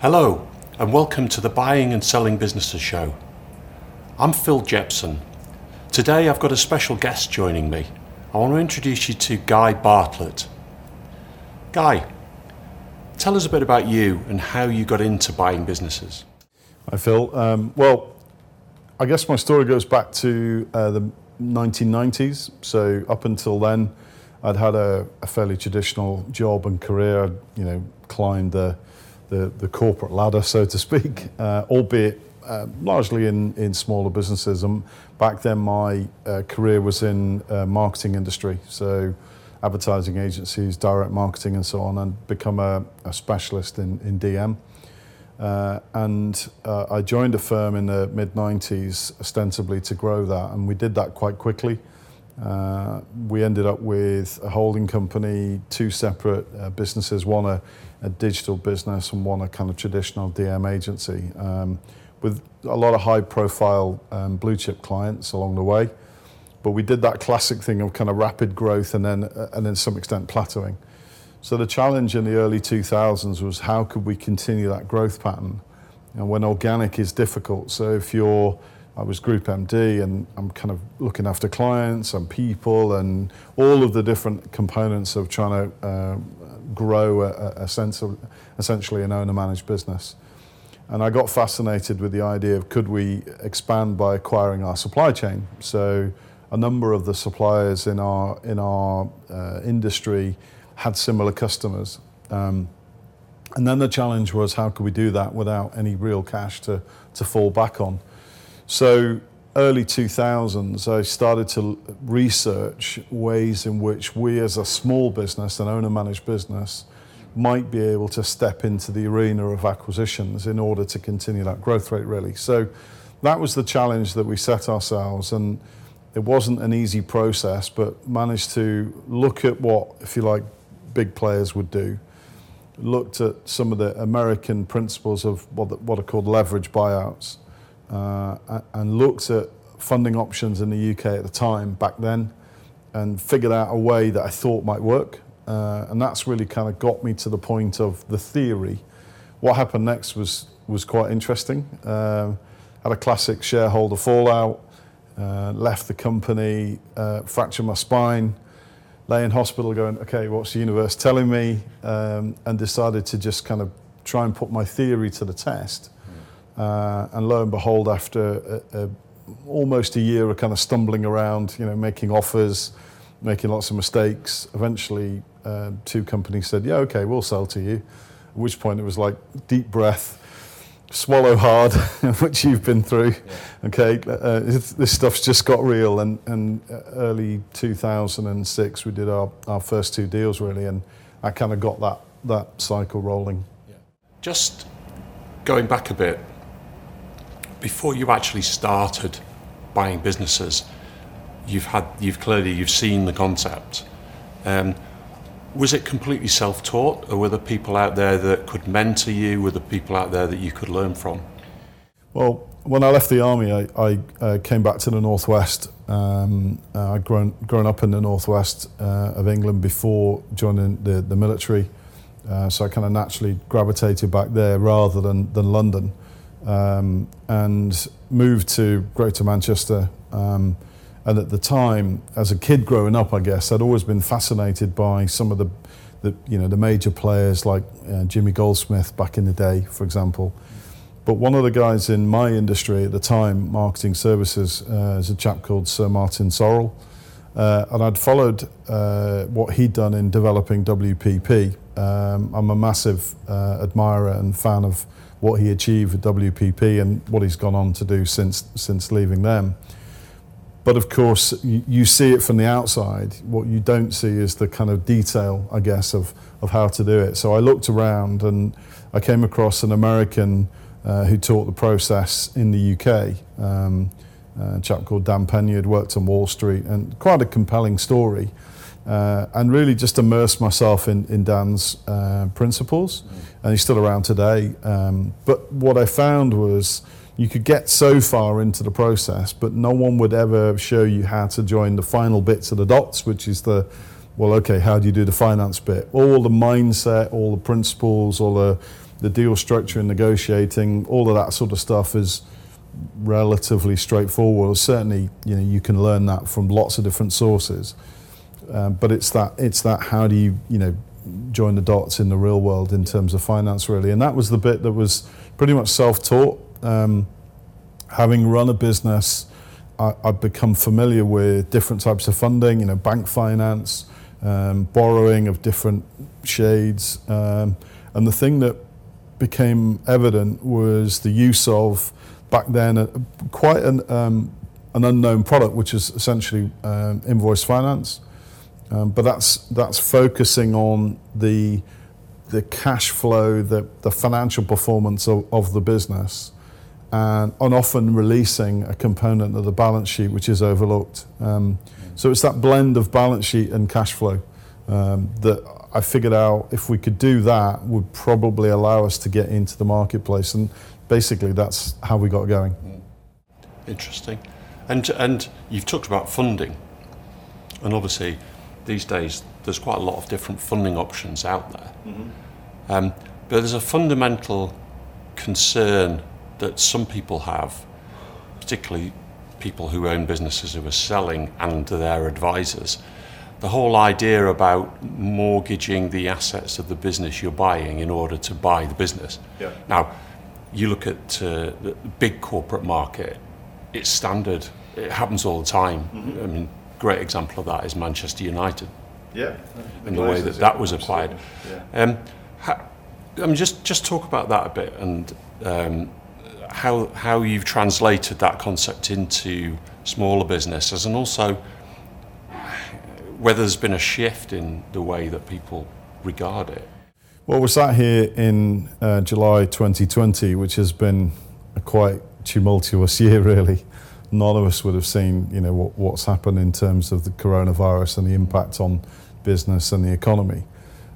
Hello, and welcome to the Buying and Selling Businesses Show. I'm Phil Jepson. Today I've got a special guest joining me. I want to introduce you to Guy Bartlett. Guy, tell us a bit about you and how you got into buying businesses. Hi, Phil. Um, well, I guess my story goes back to uh, the 1990s. So up until then, I'd had a, a fairly traditional job and career. You know, climbed the, the, the corporate ladder, so to speak, uh, albeit uh, largely in, in smaller businesses. And back then, my uh, career was in uh, marketing industry, so advertising agencies, direct marketing, and so on, and become a, a specialist in, in DM. Uh, and uh, I joined a firm in the mid 90s ostensibly to grow that, and we did that quite quickly. Uh, we ended up with a holding company, two separate uh, businesses, one a, a, digital business and one a kind of traditional DM agency, um, with a lot of high profile um, blue chip clients along the way. But we did that classic thing of kind of rapid growth and then, uh, and then some extent plateauing. So the challenge in the early 2000s was how could we continue that growth pattern? And when organic is difficult, so if you're, I was Group MD and I'm kind of looking after clients and people and all of the different components of trying to uh, grow a, a sense of essentially an owner managed business. And I got fascinated with the idea of could we expand by acquiring our supply chain? So a number of the suppliers in our in our uh, industry had similar customers. Um, and then the challenge was how could we do that without any real cash to, to fall back on? So early 2000s, I started to research ways in which we as a small business, an owner managed business, might be able to step into the arena of acquisitions in order to continue that growth rate really. So that was the challenge that we set ourselves and it wasn't an easy process, but managed to look at what, if you like, big players would do. Looked at some of the American principles of what, what are called leverage buyouts uh, and looked at funding options in the UK at the time back then and figured out a way that I thought might work. Uh, and that's really kind of got me to the point of the theory. What happened next was, was quite interesting. Uh, had a classic shareholder fallout, uh, left the company, uh, fractured my spine, lay in hospital going, okay, what's the universe telling me? Um, and decided to just kind of try and put my theory to the test. Uh, and lo and behold, after a, a, almost a year of kind of stumbling around, you know, making offers, making lots of mistakes, eventually uh, two companies said, yeah, okay, we'll sell to you. At which point it was like deep breath, swallow hard, which you've been through. Yeah. Okay, uh, this stuff's just got real. And, and early 2006, we did our, our first two deals really, and I kind of got that that cycle rolling. Yeah. Just going back a bit, before you actually started buying businesses, you've had you've clearly you've seen the concept. Um, was it completely self-taught or were there people out there that could mentor you? Were there people out there that you could learn from? Well when I left the army I, I uh, came back to the northwest. Um, uh, I'd grown, grown up in the northwest uh, of England before joining the, the military. Uh, so I kind of naturally gravitated back there rather than, than London um, and moved to Greater Manchester um, and at the time, as a kid growing up, I guess, I'd always been fascinated by some of the, the you know, the major players like uh, Jimmy Goldsmith back in the day, for example. But one of the guys in my industry at the time, marketing services, uh, is a chap called Sir Martin Sorrell. Uh, and I'd followed uh, what he'd done in developing WPP. Um, I'm a massive uh, admirer and fan of what he achieved with WPP and what he's gone on to do since since leaving them. But of course, you, see it from the outside. What you don't see is the kind of detail, I guess, of, of how to do it. So I looked around and I came across an American uh, who taught the process in the UK. Um, a chap called Dan Pena had worked on Wall Street and quite a compelling story. Uh, and really just immersed myself in, in Dan's uh, principles. Mm. And he's still around today. Um, but what I found was you could get so far into the process, but no one would ever show you how to join the final bits of the dots, which is the, well, okay, how do you do the finance bit? All the mindset, all the principles, all the the deal structure and negotiating, all of that sort of stuff is relatively straightforward. Certainly, you know, you can learn that from lots of different sources. Um, but it's that it's that how do you you know join the dots in the real world in terms of finance really, and that was the bit that was pretty much self-taught. Um, having run a business, I, have become familiar with different types of funding. You know, bank finance, um, borrowing of different shades, um, and the thing that became evident was the use of back then a, quite an, um, an unknown product, which is essentially um, invoice finance. Um, but that's that's focusing on the the cash flow, the, the financial performance of, of the business, and, and often releasing a component of the balance sheet which is overlooked. Um, so it's that blend of balance sheet and cash flow um, that I figured out if we could do that would probably allow us to get into the marketplace, and basically that's how we got going. Interesting, and and you've talked about funding, and obviously these days there's quite a lot of different funding options out there. Mm-hmm. Um, but there's a fundamental concern that some people have, particularly people who own businesses who are selling and their advisors. The whole idea about mortgaging the assets of the business you're buying in order to buy the business. Yeah. Now, you look at uh, the big corporate market, it's standard. It happens all the time. Mm-hmm. I mean, great example of that is Manchester United. Yeah. And the way that that was acquired. Yeah. Um, ha, I mean, just just talk about that a bit and um, how how you've translated that concept into smaller businesses, and also whether there's been a shift in the way that people regard it. Well, we're sat here in uh, July 2020, which has been a quite tumultuous year, really none of us would have seen, you know, what, what's happened in terms of the coronavirus and the impact on business and the economy.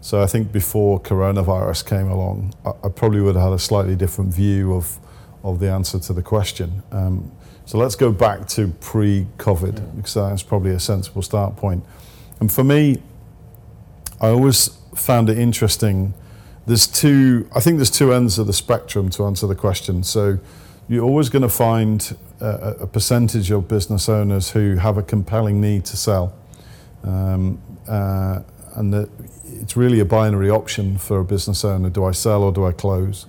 So I think before coronavirus came along, I, I probably would have had a slightly different view of of the answer to the question. Um, so let's go back to pre-COVID yeah. because that's probably a sensible start point. And for me, I always found it interesting. There's two. I think there's two ends of the spectrum to answer the question. So you're always going to find a, percentage of business owners who have a compelling need to sell. Um, uh, and it's really a binary option for a business owner do I sell or do I close?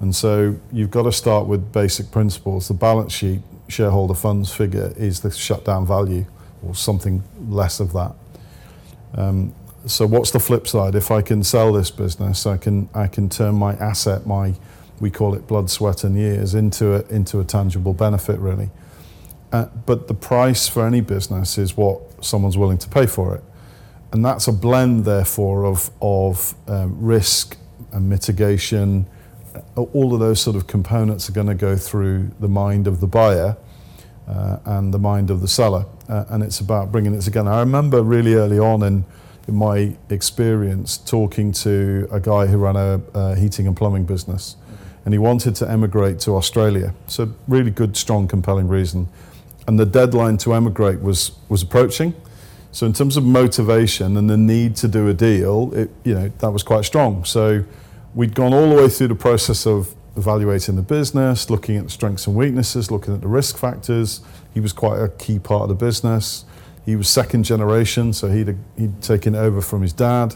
And so you've got to start with basic principles. The balance sheet shareholder funds figure is the shutdown value or something less of that. Um, so what's the flip side? If I can sell this business, I can I can turn my asset, my we call it blood, sweat, and years into a, into a tangible benefit, really. Uh, but the price for any business is what someone's willing to pay for it. And that's a blend, therefore, of, of um, risk and mitigation. Uh, all of those sort of components are going to go through the mind of the buyer uh, and the mind of the seller. Uh, and it's about bringing it together. I remember really early on in, in my experience talking to a guy who ran a, a heating and plumbing business and he wanted to emigrate to Australia. So really good, strong, compelling reason. And the deadline to emigrate was was approaching. So in terms of motivation and the need to do a deal, it, you know that was quite strong. So we'd gone all the way through the process of evaluating the business, looking at the strengths and weaknesses, looking at the risk factors. He was quite a key part of the business. He was second generation, so he'd he'd taken over from his dad.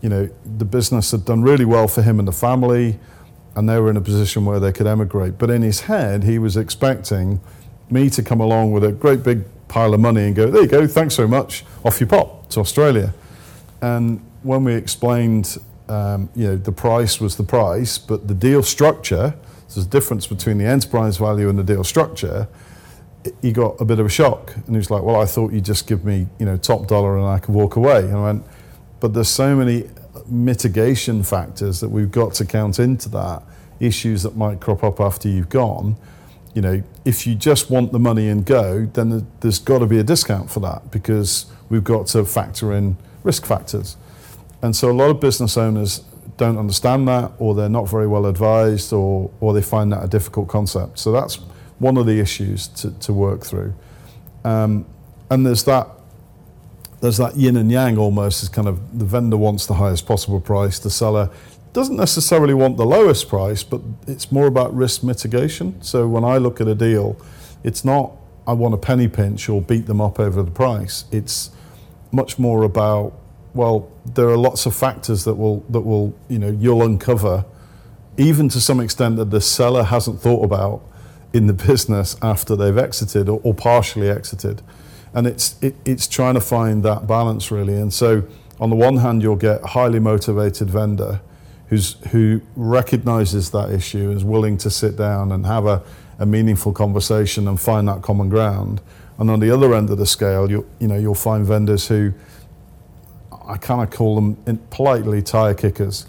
You know, the business had done really well for him and the family and they were in a position where they could emigrate. But in his head, he was expecting me to come along with a great big pile of money and go, there you go, thanks very much, off you pop to Australia. And when we explained, um, you know, the price was the price, but the deal structure, there's a difference between the enterprise value and the deal structure, he got a bit of a shock. And he was like, well, I thought you'd just give me, you know, top dollar and I could walk away. And I went, but there's so many mitigation factors that we've got to count into that, issues that might crop up after you've gone. You know, if you just want the money and go, then there's got to be a discount for that because we've got to factor in risk factors. And so a lot of business owners don't understand that or they're not very well advised or, or they find that a difficult concept. So that's one of the issues to, to work through. Um, and there's that there's that yin and yang almost is kind of the vendor wants the highest possible price, the seller doesn't necessarily want the lowest price, but it's more about risk mitigation. So when I look at a deal, it's not I want a penny pinch or beat them up over the price. It's much more about well, there are lots of factors that will that will you know you'll uncover, even to some extent that the seller hasn't thought about in the business after they've exited or, or partially exited, and it's it, it's trying to find that balance really. And so on the one hand, you'll get a highly motivated vendor who's who recognizes that issue is willing to sit down and have a, a meaningful conversation and find that common ground. And on the other end of the scale, you you know you'll find vendors who I kind of call them politely tire kickers,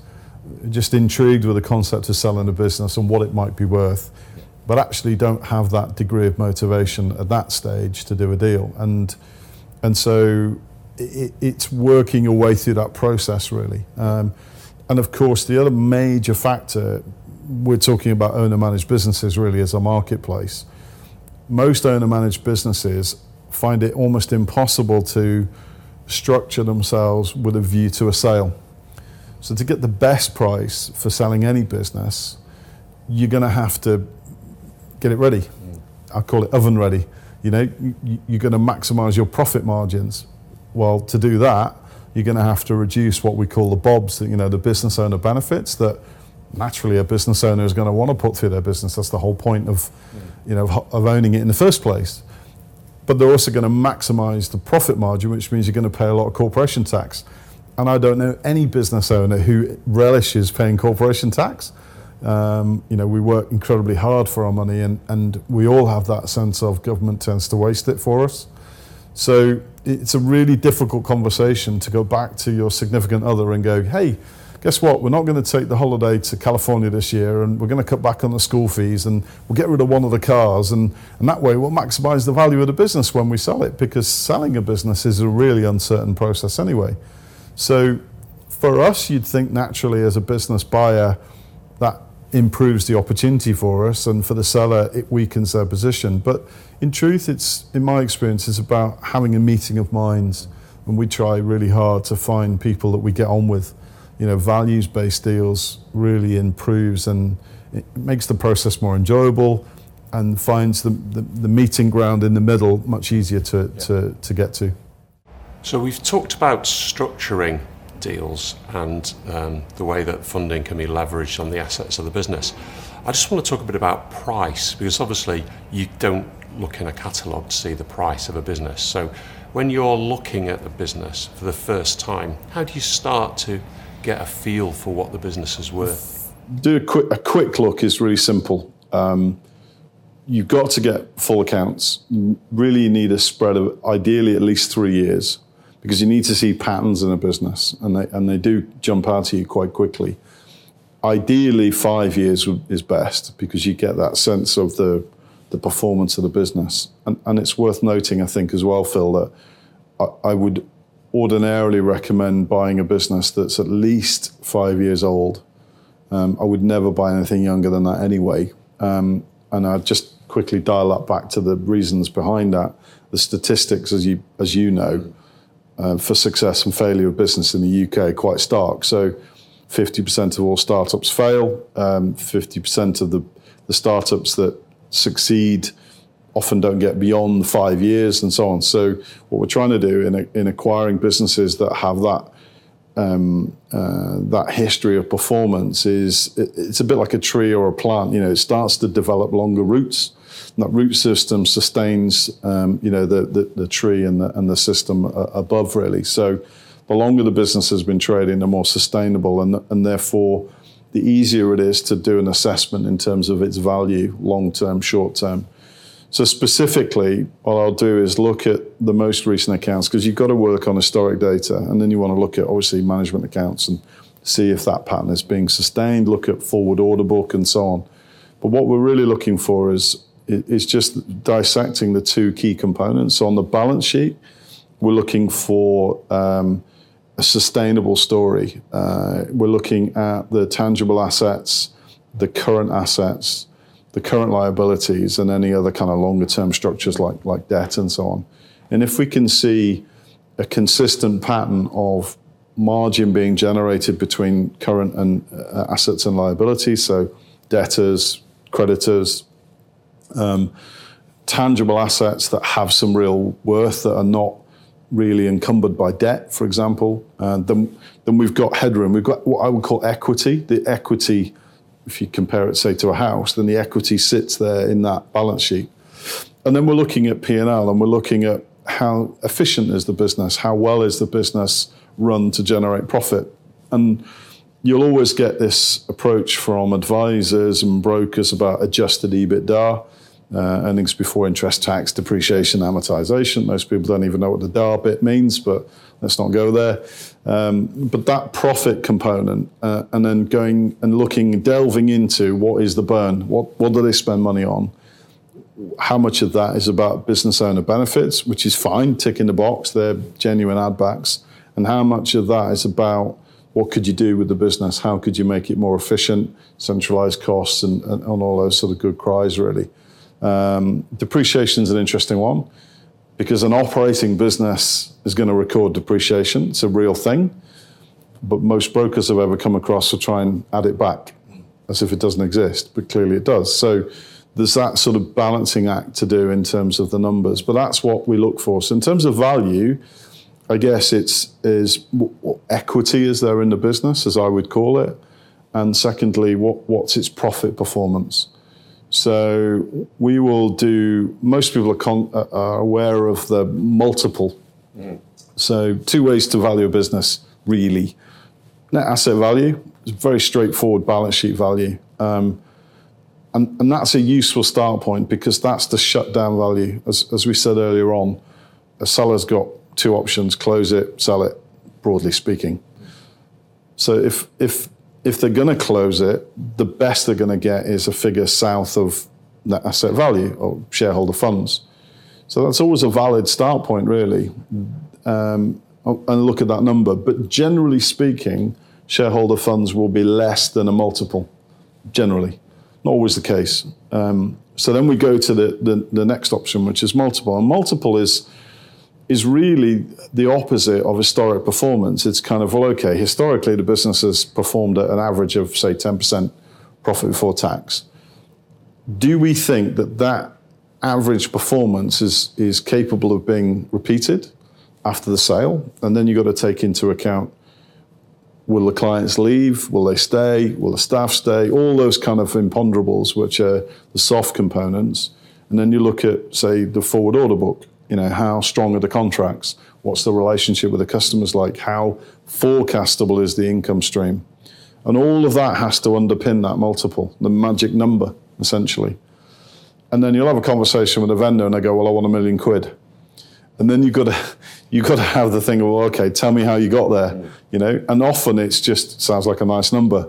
just intrigued with the concept of selling a business and what it might be worth, but actually don't have that degree of motivation at that stage to do a deal. And and so it, it's working your way through that process really. Um, and of course, the other major factor we're talking about owner managed businesses really as a marketplace. Most owner managed businesses find it almost impossible to structure themselves with a view to a sale. So to get the best price for selling any business, you're going to have to get it ready. Mm. I call it oven ready. You know, you're going to maximize your profit margins. Well, to do that, you're going to have to reduce what we call the BOBs, you know, the business owner benefits that naturally a business owner is going to want to put through their business. That's the whole point of, you know, of owning it in the first place but they're also going to maximize the profit margin, which means you're going to pay a lot of corporation tax. And I don't know any business owner who relishes paying corporation tax. Um, you know, we work incredibly hard for our money, and, and we all have that sense of government tends to waste it for us. So it's a really difficult conversation to go back to your significant other and go, hey, guess what? We're not going to take the holiday to California this year and we're going to cut back on the school fees and we'll get rid of one of the cars. And, and that way we'll maximize the value of the business when we sell it because selling a business is a really uncertain process anyway. So for us, you'd think naturally as a business buyer, that improves the opportunity for us and for the seller it weakens their position but in truth it's in my experience it's about having a meeting of minds and we try really hard to find people that we get on with you know, values-based deals really improves and it makes the process more enjoyable and finds the, the, the meeting ground in the middle much easier to, yeah. to, to get to. So we've talked about structuring deals and um, the way that funding can be leveraged on the assets of the business. I just want to talk a bit about price because obviously you don't look in a catalogue to see the price of a business. So when you're looking at the business for the first time, how do you start to get a feel for what the business is worth? Do a quick, a quick look is really simple. Um, you've got to get full accounts. Really, you need a spread of ideally at least three years because you need to see patterns in a business, and they and they do jump out at you quite quickly. Ideally, five years is best because you get that sense of the the performance of the business. And, and it's worth noting, I think, as well, Phil, that I, I would ordinarily recommend buying a business that's at least five years old. Um, I would never buy anything younger than that anyway. Um, and I'd just quickly dial up back to the reasons behind that. The statistics, as you as you know, uh, for success and failure of business in the UK quite stark. So, 50% of all startups fail. Um, 50% of the the startups that succeed often don't get beyond five years and so on. So what we're trying to do in, in acquiring businesses that have that um, uh, that history of performance is it, it's a bit like a tree or a plant. You know, it starts to develop longer roots. That root system sustains, um, you know, the, the, the tree and the and the system above really. So the longer the business has been trading, the more sustainable, and and therefore the easier it is to do an assessment in terms of its value, long term, short term. So specifically, what I'll do is look at the most recent accounts because you've got to work on historic data, and then you want to look at obviously management accounts and see if that pattern is being sustained. Look at forward order book and so on. But what we're really looking for is is just dissecting the two key components. So on the balance sheet, we're looking for um, a sustainable story. Uh, we're looking at the tangible assets, the current assets, the current liabilities and any other kind of longer term structures like, like debt and so on. And if we can see a consistent pattern of margin being generated between current and uh, assets and liabilities, so debtors, creditors, um, tangible assets that have some real worth that are not really encumbered by debt, for example. And then, then we've got headroom. We've got what I would call equity. The equity, if you compare it, say, to a house, then the equity sits there in that balance sheet. And then we're looking at P&L and we're looking at how efficient is the business, how well is the business run to generate profit. And you'll always get this approach from advisors and brokers about adjusted EBITDA uh, earnings before interest, tax, depreciation, amortization. Most people don't even know what the DAR bit means, but let's not go there. Um, but that profit component, uh, and then going and looking, delving into what is the burn, what what do they spend money on, how much of that is about business owner benefits, which is fine, tick in the box, they're genuine add backs, and how much of that is about what could you do with the business, how could you make it more efficient, centralize costs, and, and, and all those sort of good cries, really. Um, depreciation is an interesting one because an operating business is going to record depreciation. It's a real thing. But most brokers I've ever come across will try and add it back as if it doesn't exist, but clearly it does. So there's that sort of balancing act to do in terms of the numbers. But that's what we look for. So in terms of value, I guess it's is what equity is there in the business, as I would call it, and secondly, what what's its profit performance. So we will do. Most people are, con, uh, are aware of the multiple. Mm. So two ways to value a business really: net asset value is very straightforward balance sheet value, um, and and that's a useful start point because that's the shutdown value. As as we said earlier on, a seller's got two options: close it, sell it. Broadly speaking. So if if if they're going to close it, the best they're going to get is a figure south of net asset value or shareholder funds. So that's always a valid start point, really, um, and look at that number. But generally speaking, shareholder funds will be less than a multiple, generally. Not always the case. Um, so then we go to the, the, the next option, which is multiple. And multiple is is really the opposite of historic performance. It's kind of, well, okay, historically the business has performed at an average of, say, 10% profit before tax. Do we think that that average performance is, is capable of being repeated after the sale? And then you've got to take into account will the clients leave? Will they stay? Will the staff stay? All those kind of imponderables, which are the soft components. And then you look at, say, the forward order book you know, how strong are the contracts? What's the relationship with the customers like? How forecastable is the income stream? And all of that has to underpin that multiple, the magic number, essentially. And then you'll have a conversation with a vendor and they go, Well, I want a million quid. And then you've got to you've got to have the thing of, well, okay, tell me how you got there. You know? And often it's just sounds like a nice number.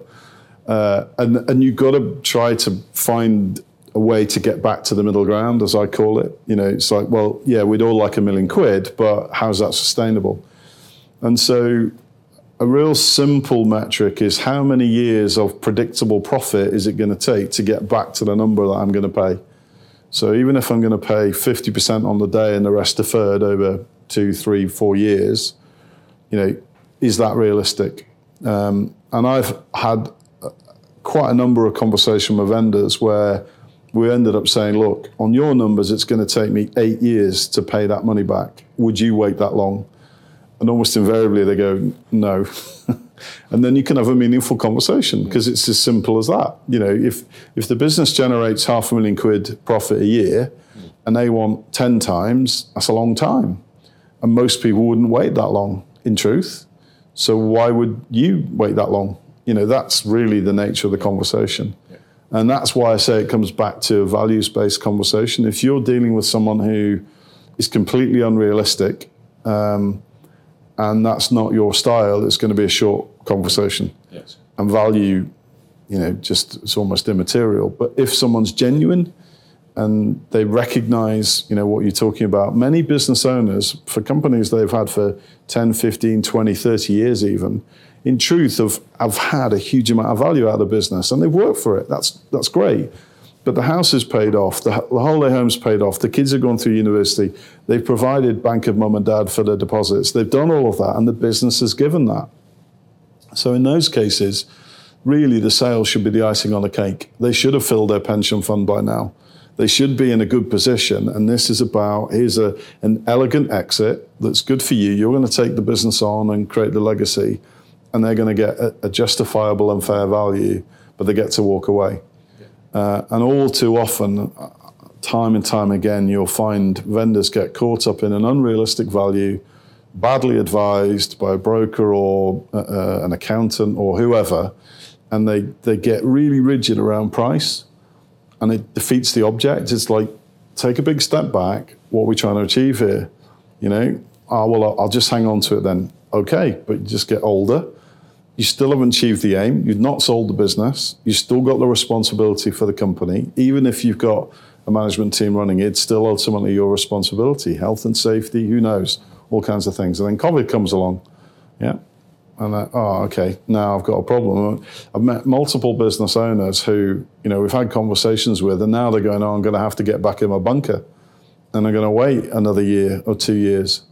Uh, and and you've got to try to find a way to get back to the middle ground, as I call it. You know, it's like, well, yeah, we'd all like a million quid, but how's that sustainable? And so, a real simple metric is how many years of predictable profit is it going to take to get back to the number that I'm going to pay? So, even if I'm going to pay 50% on the day and the rest deferred over two, three, four years, you know, is that realistic? Um, and I've had quite a number of conversations with vendors where we ended up saying, look, on your numbers, it's going to take me eight years to pay that money back. Would you wait that long? And almost invariably they go, no. and then you can have a meaningful conversation because it's as simple as that. You know, if, if the business generates half a million quid profit a year and they want 10 times, that's a long time. And most people wouldn't wait that long, in truth. So why would you wait that long? You know, that's really the nature of the conversation. And that's why I say it comes back to a values based conversation. If you're dealing with someone who is completely unrealistic um, and that's not your style, it's going to be a short conversation. Yes. And value, you know, just it's almost immaterial. But if someone's genuine, and they recognize you know what you're talking about many business owners for companies they've had for 10 15 20 30 years even in truth, have, have had a huge amount of value out of the business and they've worked for it. That's, that's great. But the house is paid off, the, the holiday home's paid off, the kids have gone through university, they've provided bank of mum and dad for their deposits, they've done all of that, and the business has given that. So in those cases, really the sale should be the icing on the cake. They should have filled their pension fund by now. They should be in a good position. And this is about here's a, an elegant exit that's good for you. You're going to take the business on and create the legacy, and they're going to get a, a justifiable and fair value, but they get to walk away. Uh, and all too often, uh, time and time again, you'll find vendors get caught up in an unrealistic value, badly advised by a broker or uh, uh, an accountant or whoever, and they, they get really rigid around price and it defeats the object. It's like, take a big step back. What are we trying to achieve here? You know, oh, well, I'll, just hang on to it then. Okay, but you just get older. You still haven't achieved the aim. You've not sold the business. You've still got the responsibility for the company. Even if you've got a management team running it, it's still ultimately your responsibility. Health and safety, who knows? All kinds of things. And then COVID comes along. Yeah. And I, oh, okay, now I've got a problem. I've met multiple business owners who, you know, we've had conversations with, and now they're going, oh, I'm going to have to get back in my bunker. And I'm going to wait another year or two years.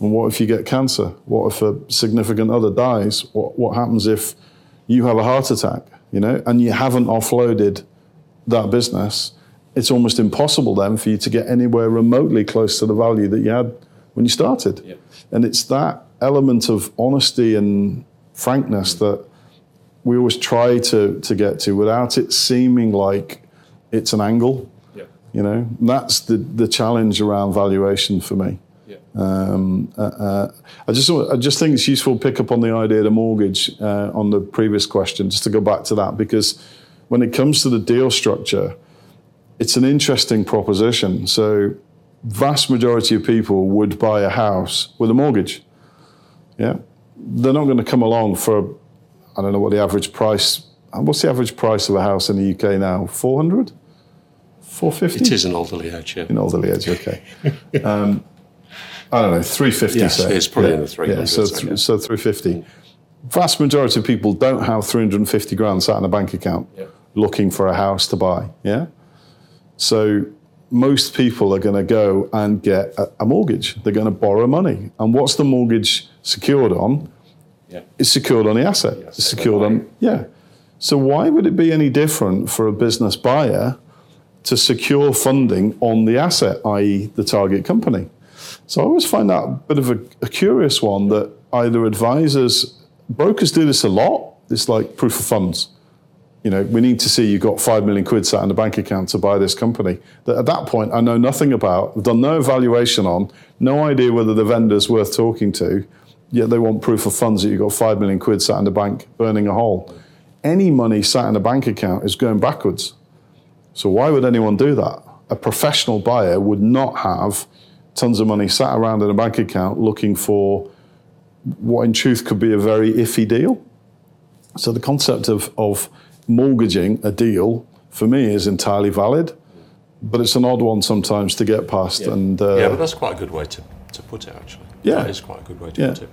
And what if you get cancer? What if a significant other dies? What, what happens if you have a heart attack, you know, and you haven't offloaded that business? It's almost impossible then for you to get anywhere remotely close to the value that you had when you started. Yep. And it's that element of honesty and frankness mm. that we always try to, to get to without it seeming like it's an angle. Yeah. You know, that's the, the challenge around valuation for me. Um, uh, uh, I just I just think it's useful to pick up on the idea of the mortgage uh, on the previous question, just to go back to that, because when it comes to the deal structure, it's an interesting proposition. So, vast majority of people would buy a house with a mortgage. Yeah, they're not going to come along for I don't know what the average price. What's the average price of a house in the UK now? 400? 450? It is an Alderley Edge, yeah. in Alderley Edge, okay. um, I don't know, 350 Yes, say. it's probably in the Yeah, so, th- so 350. Vast majority of people don't have 350 grand sat in a bank account Yeah. looking for a house to buy, yeah? So most people are going to go and get a, a mortgage. They're going to borrow money. And what's the mortgage secured on? Yeah. It's secured on the asset. Yes, it's secured on, yeah. So why would it be any different for a business buyer to secure funding on the asset, i.e., the target company? So I always find that a bit of a, a curious one that either advisors, brokers do this a lot. It's like proof of funds. You know, we need to see you've got five million quid sat in the bank account to buy this company. That at that point, I know nothing about, I've done no evaluation on, no idea whether the vendor's worth talking to, yet they want proof of funds that you've got five million quid sat in the bank burning a hole. Any money sat in a bank account is going backwards. So why would anyone do that? A professional buyer would not have tons of money sat around in a bank account looking for what in truth could be a very iffy deal. So the concept of, of mortgaging a deal for me is entirely valid, but it's an odd one sometimes to get past. And uh, Yeah, but that's quite a good way to, to put it, actually. Yeah. That is quite a good way to Yeah. put it.